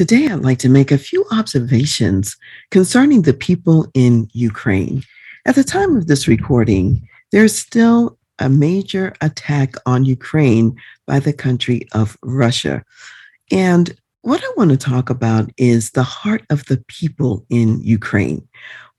Today, I'd like to make a few observations concerning the people in Ukraine. At the time of this recording, there's still a major attack on Ukraine by the country of Russia. And what I want to talk about is the heart of the people in Ukraine.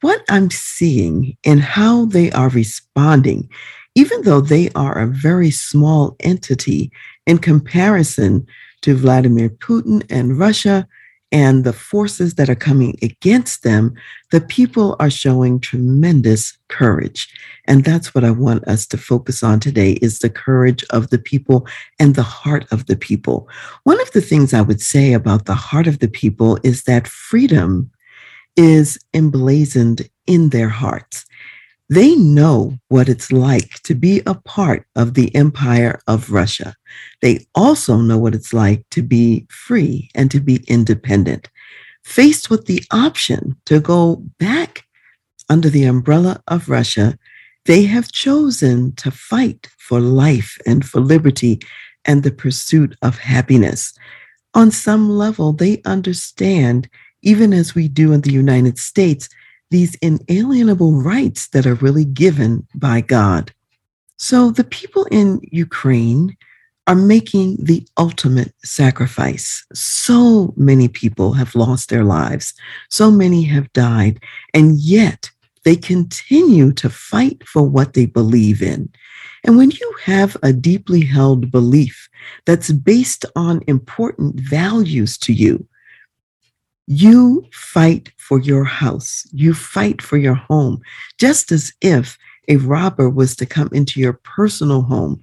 What I'm seeing and how they are responding, even though they are a very small entity in comparison to Vladimir Putin and Russia and the forces that are coming against them, the people are showing tremendous courage. And that's what I want us to focus on today is the courage of the people and the heart of the people. One of the things I would say about the heart of the people is that freedom is emblazoned in their hearts. They know what it's like to be a part of the empire of Russia. They also know what it's like to be free and to be independent. Faced with the option to go back under the umbrella of Russia, they have chosen to fight for life and for liberty and the pursuit of happiness. On some level, they understand, even as we do in the United States, these inalienable rights that are really given by God. So the people in Ukraine are making the ultimate sacrifice. So many people have lost their lives, so many have died, and yet they continue to fight for what they believe in. And when you have a deeply held belief that's based on important values to you, you fight for your house. You fight for your home, just as if a robber was to come into your personal home.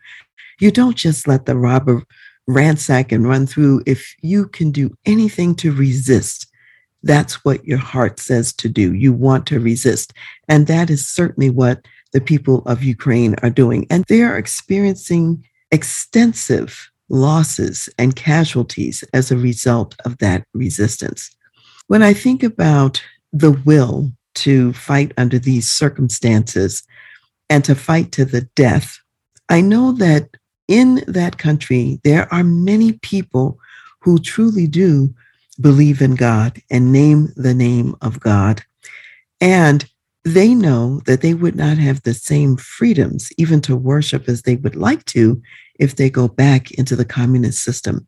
You don't just let the robber ransack and run through. If you can do anything to resist, that's what your heart says to do. You want to resist. And that is certainly what the people of Ukraine are doing. And they are experiencing extensive losses and casualties as a result of that resistance. When I think about the will to fight under these circumstances and to fight to the death, I know that in that country, there are many people who truly do believe in God and name the name of God. And they know that they would not have the same freedoms, even to worship as they would like to, if they go back into the communist system.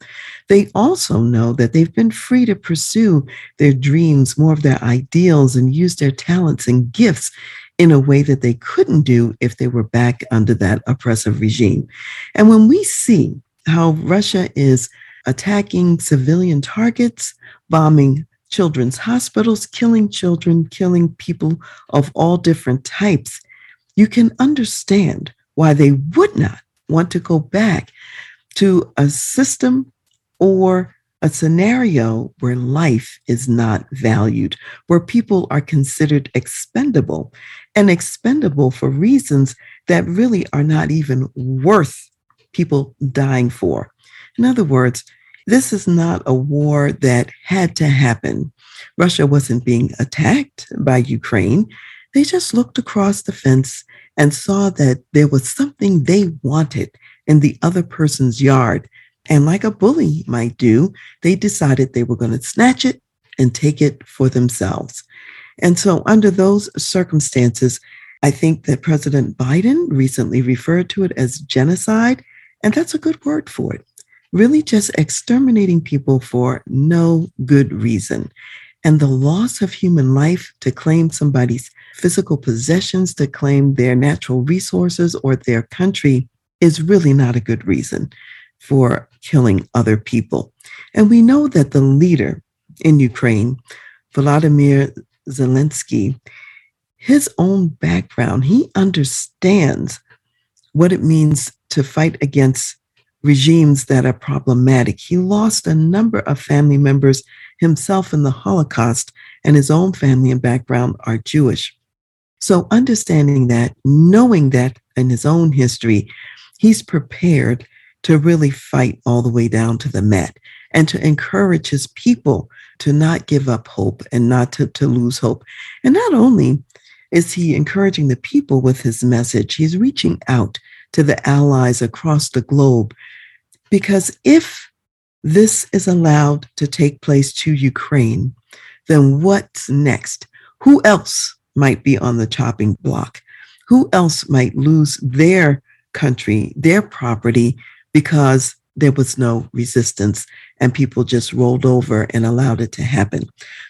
They also know that they've been free to pursue their dreams, more of their ideals, and use their talents and gifts in a way that they couldn't do if they were back under that oppressive regime. And when we see how Russia is attacking civilian targets, bombing children's hospitals, killing children, killing people of all different types, you can understand why they would not want to go back to a system or a scenario where life is not valued, where people are considered expendable and expendable for reasons that really are not even worth people dying for. In other words, this is not a war that had to happen. Russia wasn't being attacked by Ukraine. They just looked across the fence and saw that there was something they wanted in the other person's yard. And like a bully might do, they decided they were going to snatch it and take it for themselves. And so, under those circumstances, I think that President Biden recently referred to it as genocide, and that's a good word for it. Really, just exterminating people for no good reason. And the loss of human life to claim somebody's physical possessions, to claim their natural resources or their country is really not a good reason for killing other people. And we know that the leader in Ukraine, Volodymyr Zelensky, his own background, he understands what it means to fight against regimes that are problematic. He lost a number of family members himself in the Holocaust, and his own family and background are Jewish. So, understanding that, knowing that in his own history, he's prepared to really fight all the way down to the mat and to encourage his people to not give up hope and not to, to lose hope. And not only is he encouraging the people with his message, he's reaching out to the allies across the globe. Because if this is allowed to take place to Ukraine, then what's next? Who else might be on the chopping block? Who else might lose their country, their property, because there was no resistance and people just rolled over and allowed it to happen?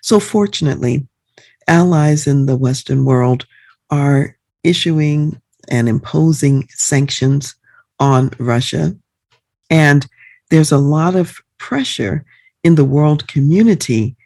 So, fortunately, allies in the Western world are issuing and imposing sanctions on Russia. And there's a lot of pressure in the world community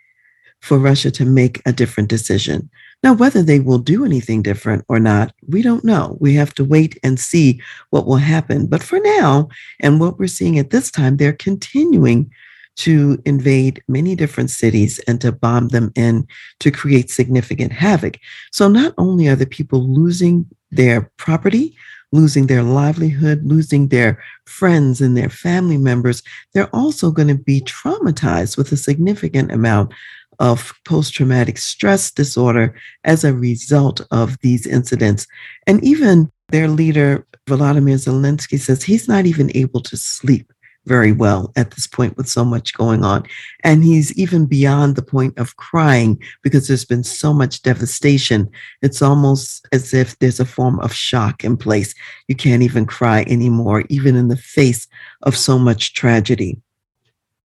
for Russia to make a different decision. Now, whether they will do anything different or not, we don't know. We have to wait and see what will happen. But for now, and what we're seeing at this time, they're continuing to invade many different cities and to bomb them in to create significant havoc. So not only are the people losing their property, losing their livelihood, losing their friends and their family members, they're also going to be traumatized with a significant amount of post traumatic stress disorder as a result of these incidents. And even their leader, Volodymyr Zelensky, says he's not even able to sleep very well at this point with so much going on. And he's even beyond the point of crying because there's been so much devastation. It's almost as if there's a form of shock in place. You can't even cry anymore, even in the face of so much tragedy.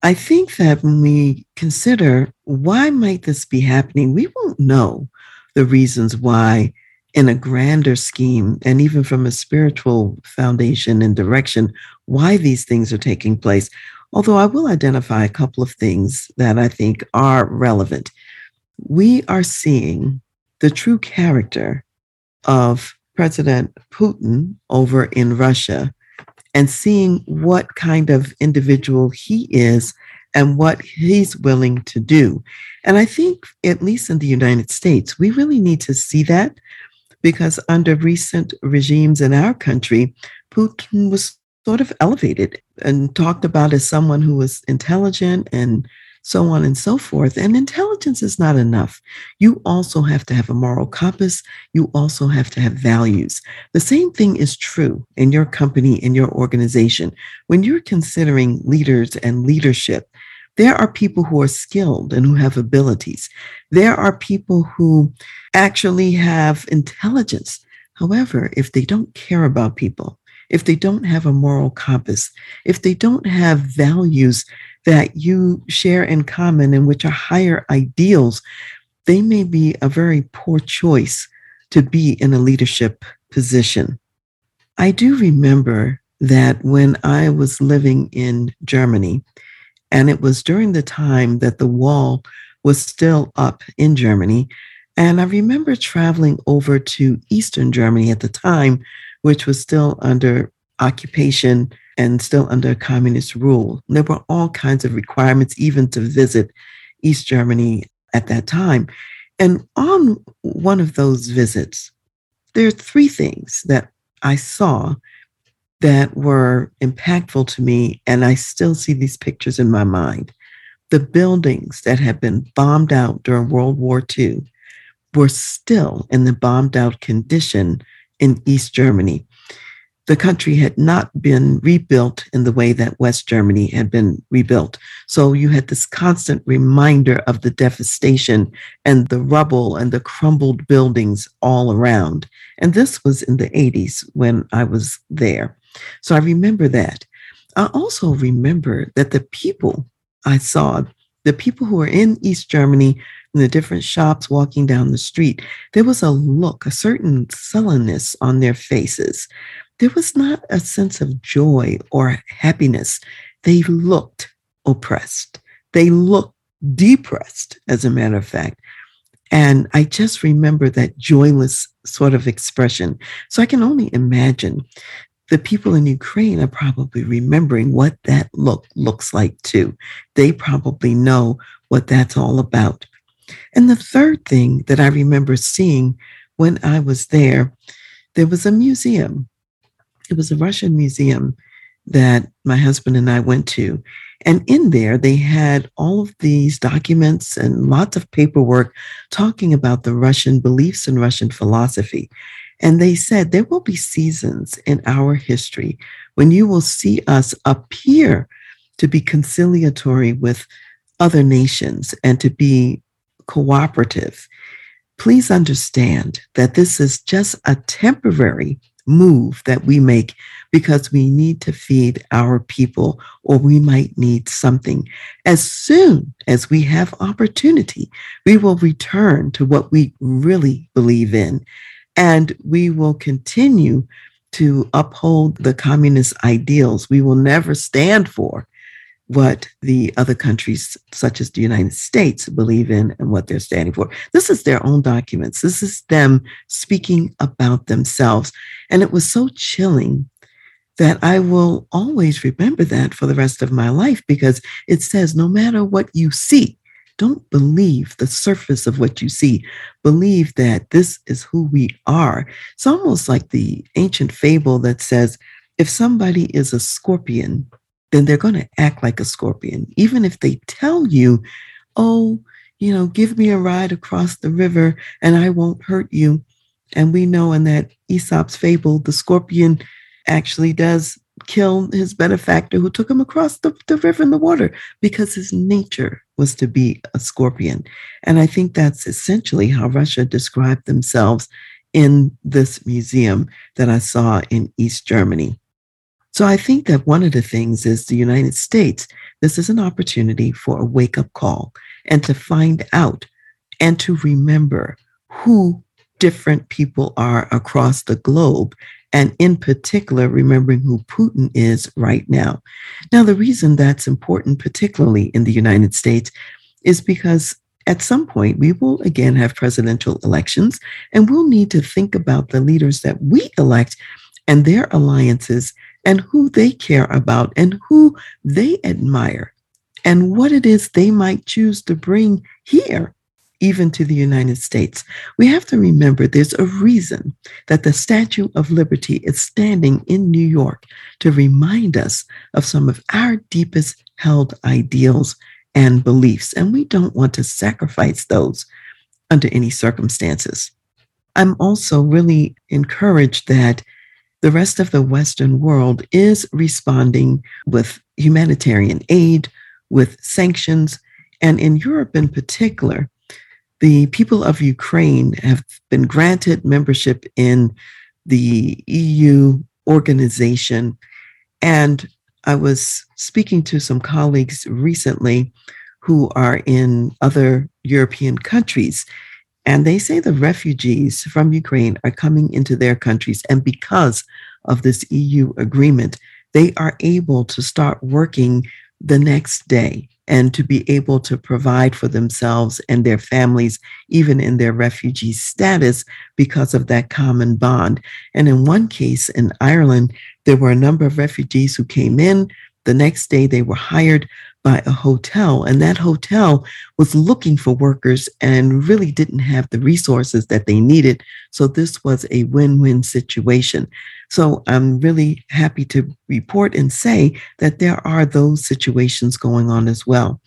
I think that when we consider why might this be happening, we won't know the reasons why in a grander scheme and even from a spiritual foundation and direction why these things are taking place. Although I will identify a couple of things that I think are relevant. We are seeing the true character of President Putin over in Russia and seeing what kind of individual he is and what he's willing to do. And I think, at least in the United States, we really need to see that because under recent regimes in our country, Putin was sort of elevated and talked about as someone who was intelligent and so on and so forth. And intelligence is not enough. You also have to have a moral compass. You also have to have values. The same thing is true in your company, in your organization. When you're considering leaders and leadership, there are people who are skilled and who have abilities. There are people who actually have intelligence. However, if they don't care about people, if they don't have a moral compass, if they don't have values that you share in common and which are higher ideals, they may be a very poor choice to be in a leadership position. I do remember that when I was living in Germany, and it was during the time that the wall was still up in Germany. And I remember traveling over to Eastern Germany at the time, which was still under occupation and still under communist rule. There were all kinds of requirements, even to visit East Germany at that time. And on one of those visits, there are three things that I saw that were impactful to me, and I still see these pictures in my mind. The buildings that had been bombed out during World War II were still in the bombed out condition in East Germany. The country had not been rebuilt in the way that West Germany had been rebuilt. So you had this constant reminder of the devastation and the rubble and the crumbled buildings all around. And this was in the 80s when I was there. So I remember that. I also remember that the people I saw, the people who were in East Germany, in the different shops walking down the street, there was a look, a certain sullenness on their faces. There was not a sense of joy or happiness. They looked oppressed. They looked depressed, as a matter of fact. And I just remember that joyless sort of expression. So I can only imagine the people in Ukraine are probably remembering what that look looks like too. They probably know what that's all about. And the third thing that I remember seeing when I was there, there was a museum. It was a Russian museum that my husband and I went to. And in there, they had all of these documents and lots of paperwork talking about the Russian beliefs and Russian philosophy. And they said there will be seasons in our history when you will see us appear to be conciliatory with other nations and to be cooperative. Please understand that this is just a temporary move that we make because we need to feed our people or we might need something. As soon as we have opportunity, we will return to what we really believe in and we will continue to uphold the communist ideals. We will never stand for what the other countries, such as the United States, believe in and what they're standing for. This is their own documents. This is them speaking about themselves. And it was so chilling that I will always remember that for the rest of my life because it says no matter what you see, don't believe the surface of what you see. Believe that this is who we are. It's almost like the ancient fable that says if somebody is a scorpion, then they're going to act like a scorpion. Even if they tell you, oh, you know, give me a ride across the river and I won't hurt you. And we know in that Aesop's fable, the scorpion actually does kill his benefactor who took him across the, the river in the water because his nature was to be a scorpion. And I think that's essentially how Russia described themselves in this museum that I saw in East Germany. So I think that one of the things is the United States, this is an opportunity for a wake up call and to find out and to remember who different people are across the globe and in particular, remembering who Putin is right now. Now, the reason that's important, particularly in the United States, is because at some point we will again have presidential elections, and we'll need to think about the leaders that we elect and their alliances and who they care about and who they admire and what it is they might choose to bring here even to the United States. We have to remember there's a reason that the Statue of Liberty is standing in New York to remind us of some of our deepest held ideals and beliefs. And we don't want to sacrifice those under any circumstances. I'm also really encouraged that the rest of the Western world is responding with humanitarian aid, with sanctions, and in Europe in particular, the people of Ukraine have been granted membership in the EU organization. And I was speaking to some colleagues recently who are in other European countries. And they say the refugees from Ukraine are coming into their countries. And because of this EU agreement, they are able to start working the next day and to be able to provide for themselves and their families, even in their refugee status, because of that common bond. And in one case in Ireland, there were a number of refugees who came in. The next day, they were hired by a hotel, and that hotel was looking for workers and really didn't have the resources that they needed. So, this was a win win situation. So, I'm really happy to report and say that there are those situations going on as well.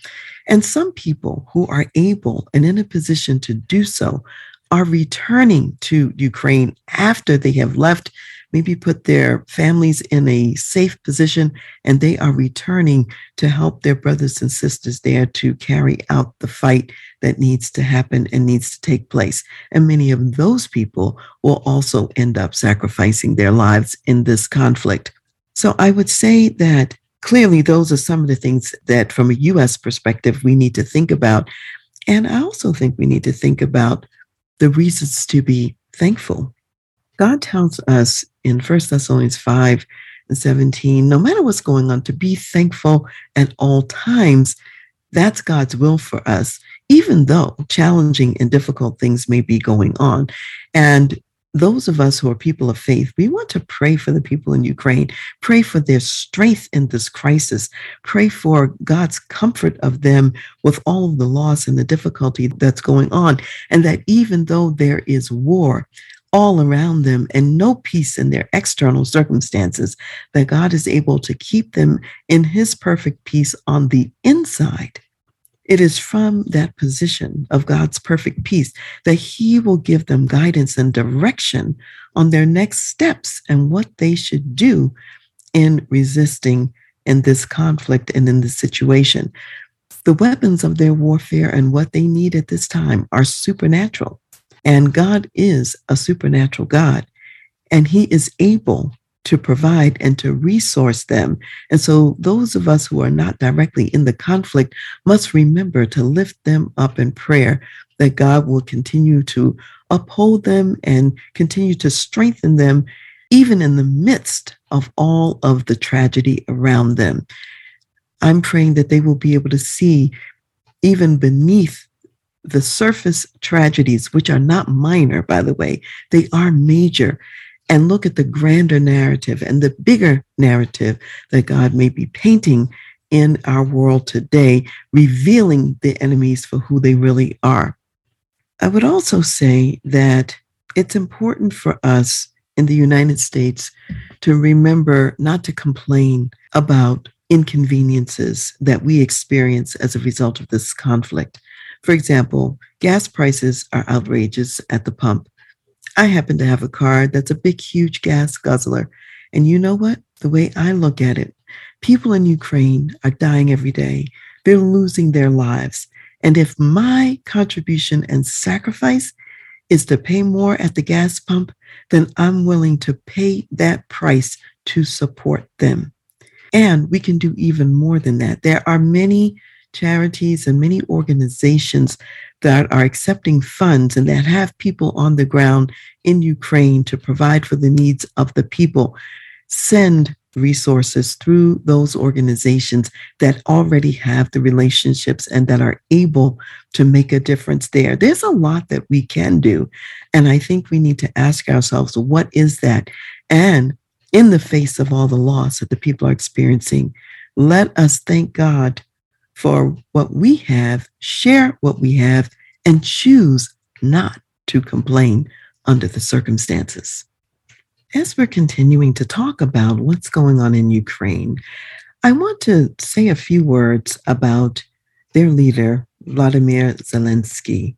And some people who are able and in a position to do so are returning to Ukraine after they have left maybe put their families in a safe position, and they are returning to help their brothers and sisters there to carry out the fight that needs to happen and needs to take place. And many of those people will also end up sacrificing their lives in this conflict. So I would say that clearly those are some of the things that, from a US perspective, we need to think about. And I also think we need to think about the reasons to be thankful. God tells us in 1 Thessalonians 5 and 17, no matter what's going on, to be thankful at all times. That's God's will for us, even though challenging and difficult things may be going on. And those of us who are people of faith, we want to pray for the people in Ukraine, pray for their strength in this crisis, pray for God's comfort of them with all of the loss and the difficulty that's going on. And that even though there is war, all around them and no peace in their external circumstances, that God is able to keep them in his perfect peace on the inside. It is from that position of God's perfect peace that He will give them guidance and direction on their next steps and what they should do in resisting in this conflict and in this situation. The weapons of their warfare and what they need at this time are supernatural. And God is a supernatural God, and He is able to provide and to resource them. And so, those of us who are not directly in the conflict must remember to lift them up in prayer that God will continue to uphold them and continue to strengthen them, even in the midst of all of the tragedy around them. I'm praying that they will be able to see, even beneath the surface tragedies, which are not minor, by the way, they are major and look at the grander narrative and the bigger narrative that God may be painting in our world today, revealing the enemies for who they really are. I would also say that it's important for us in the United States to remember not to complain about inconveniences that we experience as a result of this conflict. For example, gas prices are outrageous at the pump. I happen to have a car that's a big, huge gas guzzler. And you know what? The way I look at it, people in Ukraine are dying every day. They're losing their lives. And if my contribution and sacrifice is to pay more at the gas pump, then I'm willing to pay that price to support them. And we can do even more than that. There are many charities and many organizations that are accepting funds and that have people on the ground in Ukraine to provide for the needs of the people send resources through those organizations that already have the relationships and that are able to make a difference there. There's a lot that we can do. And I think we need to ask ourselves, what is that? And in the face of all the loss that the people are experiencing, let us thank God for what we have, share what we have, and choose not to complain under the circumstances. As we're continuing to talk about what's going on in Ukraine, I want to say a few words about their leader, Vladimir Zelensky.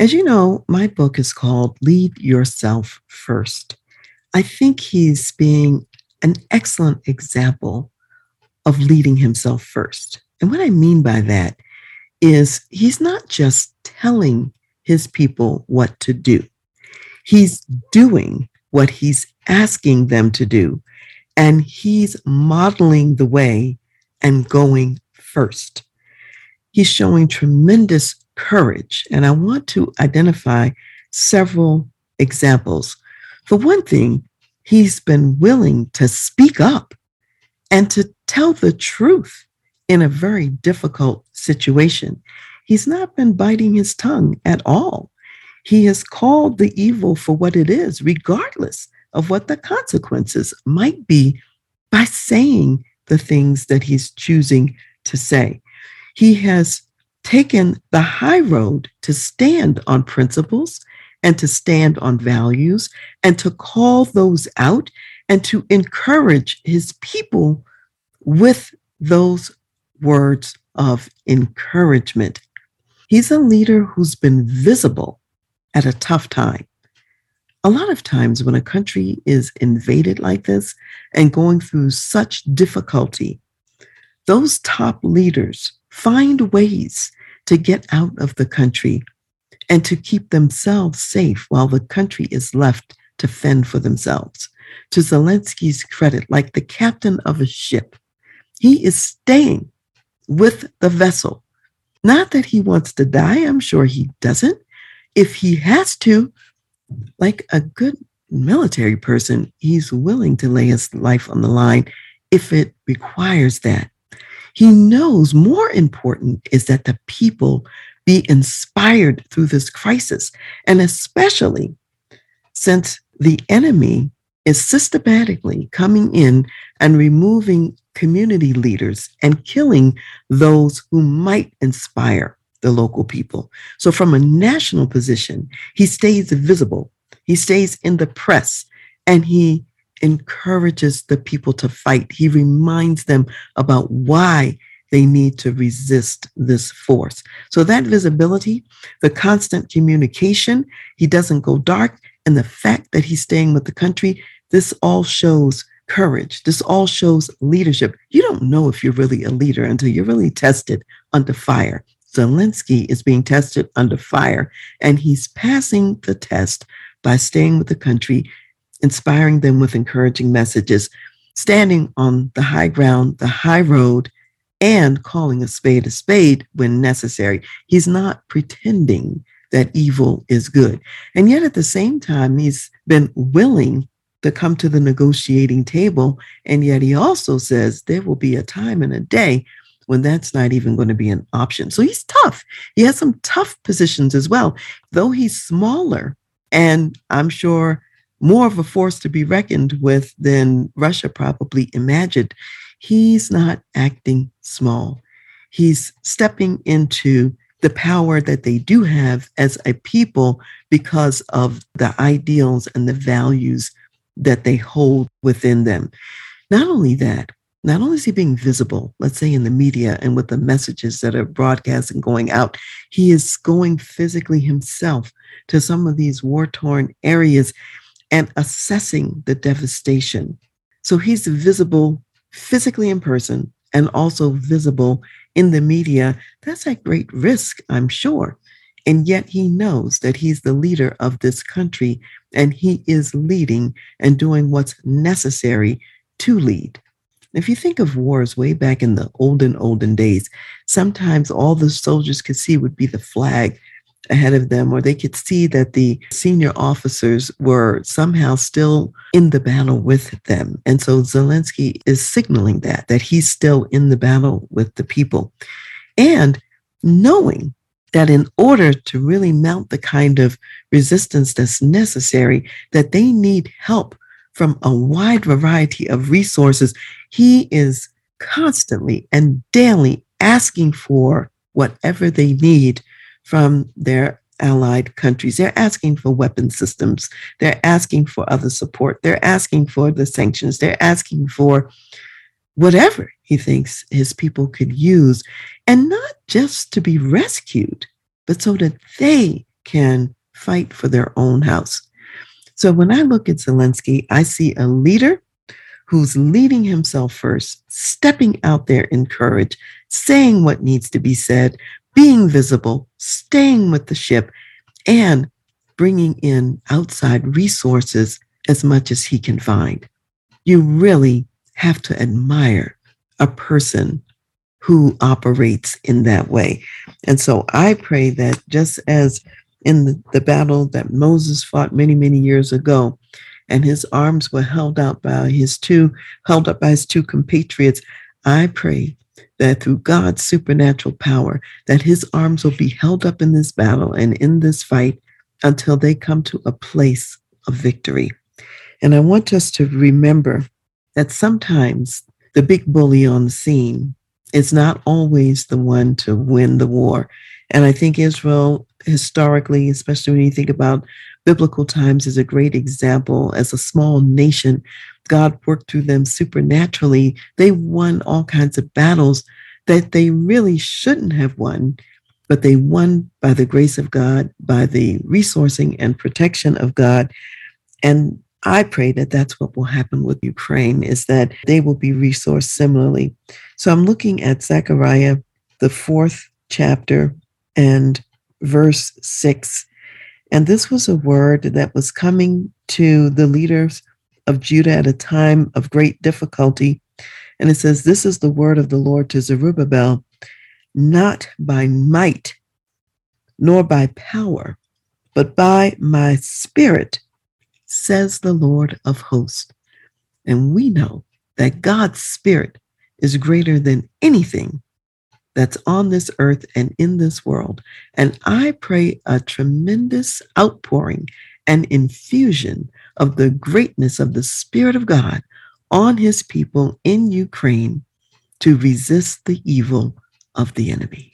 As you know, my book is called Lead Yourself First. I think he's being an excellent example of leading himself first. And what I mean by that is he's not just telling his people what to do, he's doing what he's asking them to do. And he's modeling the way and going first. He's showing tremendous courage. And I want to identify several examples. For one thing, he's been willing to speak up and to tell the truth in a very difficult situation. He's not been biting his tongue at all. He has called the evil for what it is, regardless of what the consequences might be by saying the things that he's choosing to say. He has taken the high road to stand on principles and to stand on values and to call those out and to encourage his people with those words of encouragement. He's a leader who's been visible at a tough time. A lot of times, when a country is invaded like this and going through such difficulty, those top leaders find ways to get out of the country and to keep themselves safe while the country is left to fend for themselves. To Zelensky's credit, like the captain of a ship, he is staying with the vessel. Not that he wants to die, I'm sure he doesn't. If he has to, like a good military person, he's willing to lay his life on the line if it requires that. He knows more important is that the people be inspired through this crisis. And especially since the enemy is systematically coming in and removing community leaders and killing those who might inspire the local people. So, from a national position, he stays visible, he stays in the press, and he encourages the people to fight. He reminds them about why they need to resist this force. So, that visibility, the constant communication, he doesn't go dark, and the fact that he's staying with the country, this all shows courage. This all shows leadership. You don't know if you're really a leader until you're really tested under fire. Zelensky is being tested under fire, and he's passing the test by staying with the country, inspiring them with encouraging messages, standing on the high ground, the high road, and calling a spade a spade when necessary. He's not pretending that evil is good. And yet at the same time, he's been willing to come to the negotiating table. And yet he also says there will be a time and a day when that's not even going to be an option. So he's tough. He has some tough positions as well, though he's smaller and I'm sure more of a force to be reckoned with than Russia probably imagined. He's not acting small. He's stepping into the power that they do have as a people because of the ideals and the values that they hold within them. Not only that, not only is he being visible, let's say in the media and with the messages that are broadcast and going out, he is going physically himself to some of these war torn areas and assessing the devastation. So he's visible physically in person and also visible in the media. That's at great risk, I'm sure. And yet he knows that he's the leader of this country and he is leading and doing what's necessary to lead. If you think of wars way back in the olden, olden days, sometimes all the soldiers could see would be the flag ahead of them, or they could see that the senior officers were somehow still in the battle with them. And so Zelensky is signaling that, that he's still in the battle with the people. And knowing that in order to really mount the kind of resistance that's necessary, that they need help from a wide variety of resources. He is constantly and daily asking for whatever they need from their allied countries. They're asking for weapon systems. They're asking for other support. They're asking for the sanctions. They're asking for whatever he thinks his people could use, and not just to be rescued, but so that they can fight for their own house. So when I look at Zelensky, I see a leader who's leading himself first, stepping out there in courage, saying what needs to be said, being visible, staying with the ship, and bringing in outside resources as much as he can find. You really have to admire a person who operates in that way. And so I pray that just as in the, battle that Moses fought many, many years ago, and his arms were held out by his two, held up by his two compatriots, I pray that through God's supernatural power, that his arms will be held up in this battle and in this fight until they come to a place of victory. And I want us to remember that sometimes the big bully on the scene is not always the one to win the war. And I think Israel, historically, especially when you think about biblical times, is a great example. As a small nation, God worked through them supernaturally. They won all kinds of battles that they really shouldn't have won, but they won by the grace of God, by the resourcing and protection of God. And I pray that that's what will happen with Ukraine is that they will be resourced similarly. So I'm looking at Zechariah, the fourth chapter and verse six. And this was a word that was coming to the leaders of Judah at a time of great difficulty. And it says, This is the word of the Lord to Zerubbabel, not by might nor by power, but by my spirit, says the Lord of hosts. And we know that God's spirit is greater than anything that's on this earth and in this world. And I pray a tremendous outpouring an infusion of the greatness of the Spirit of God on his people in Ukraine to resist the evil of the enemy.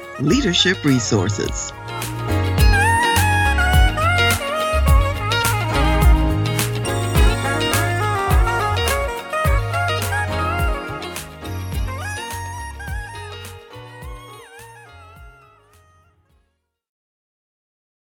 leadership resources.